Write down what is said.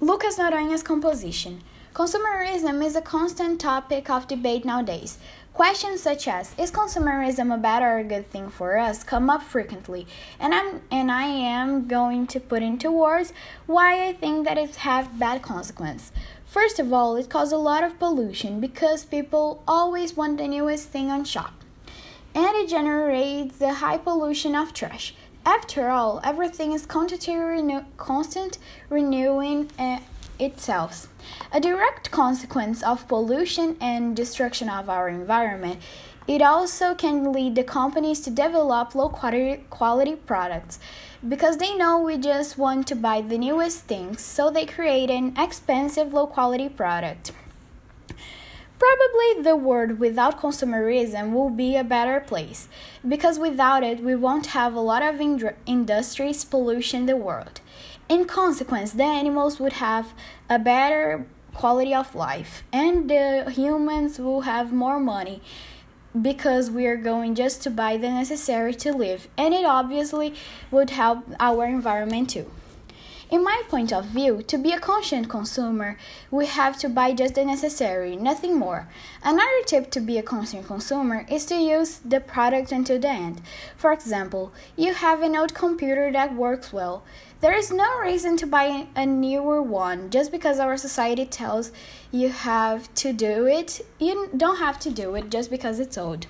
Lucas Noronha's composition. Consumerism is a constant topic of debate nowadays. Questions such as is consumerism a bad or a good thing for us come up frequently, and I'm and I am going to put into words why I think that it has bad consequences. First of all, it causes a lot of pollution because people always want the newest thing on shop. And it generates the high pollution of trash. After all, everything is constantly, constant renewing uh, itself. A direct consequence of pollution and destruction of our environment, it also can lead the companies to develop low quality products because they know we just want to buy the newest things, so they create an expensive low quality product. Probably the world without consumerism will be a better place, because without it, we won't have a lot of industries polluting the world. In consequence, the animals would have a better quality of life, and the humans will have more money because we are going just to buy the necessary to live, and it obviously would help our environment too. In my point of view, to be a conscient consumer, we have to buy just the necessary, nothing more. Another tip to be a conscient consumer is to use the product until the end. For example, you have an old computer that works well. There is no reason to buy a newer one just because our society tells you have to do it. You don't have to do it just because it's old.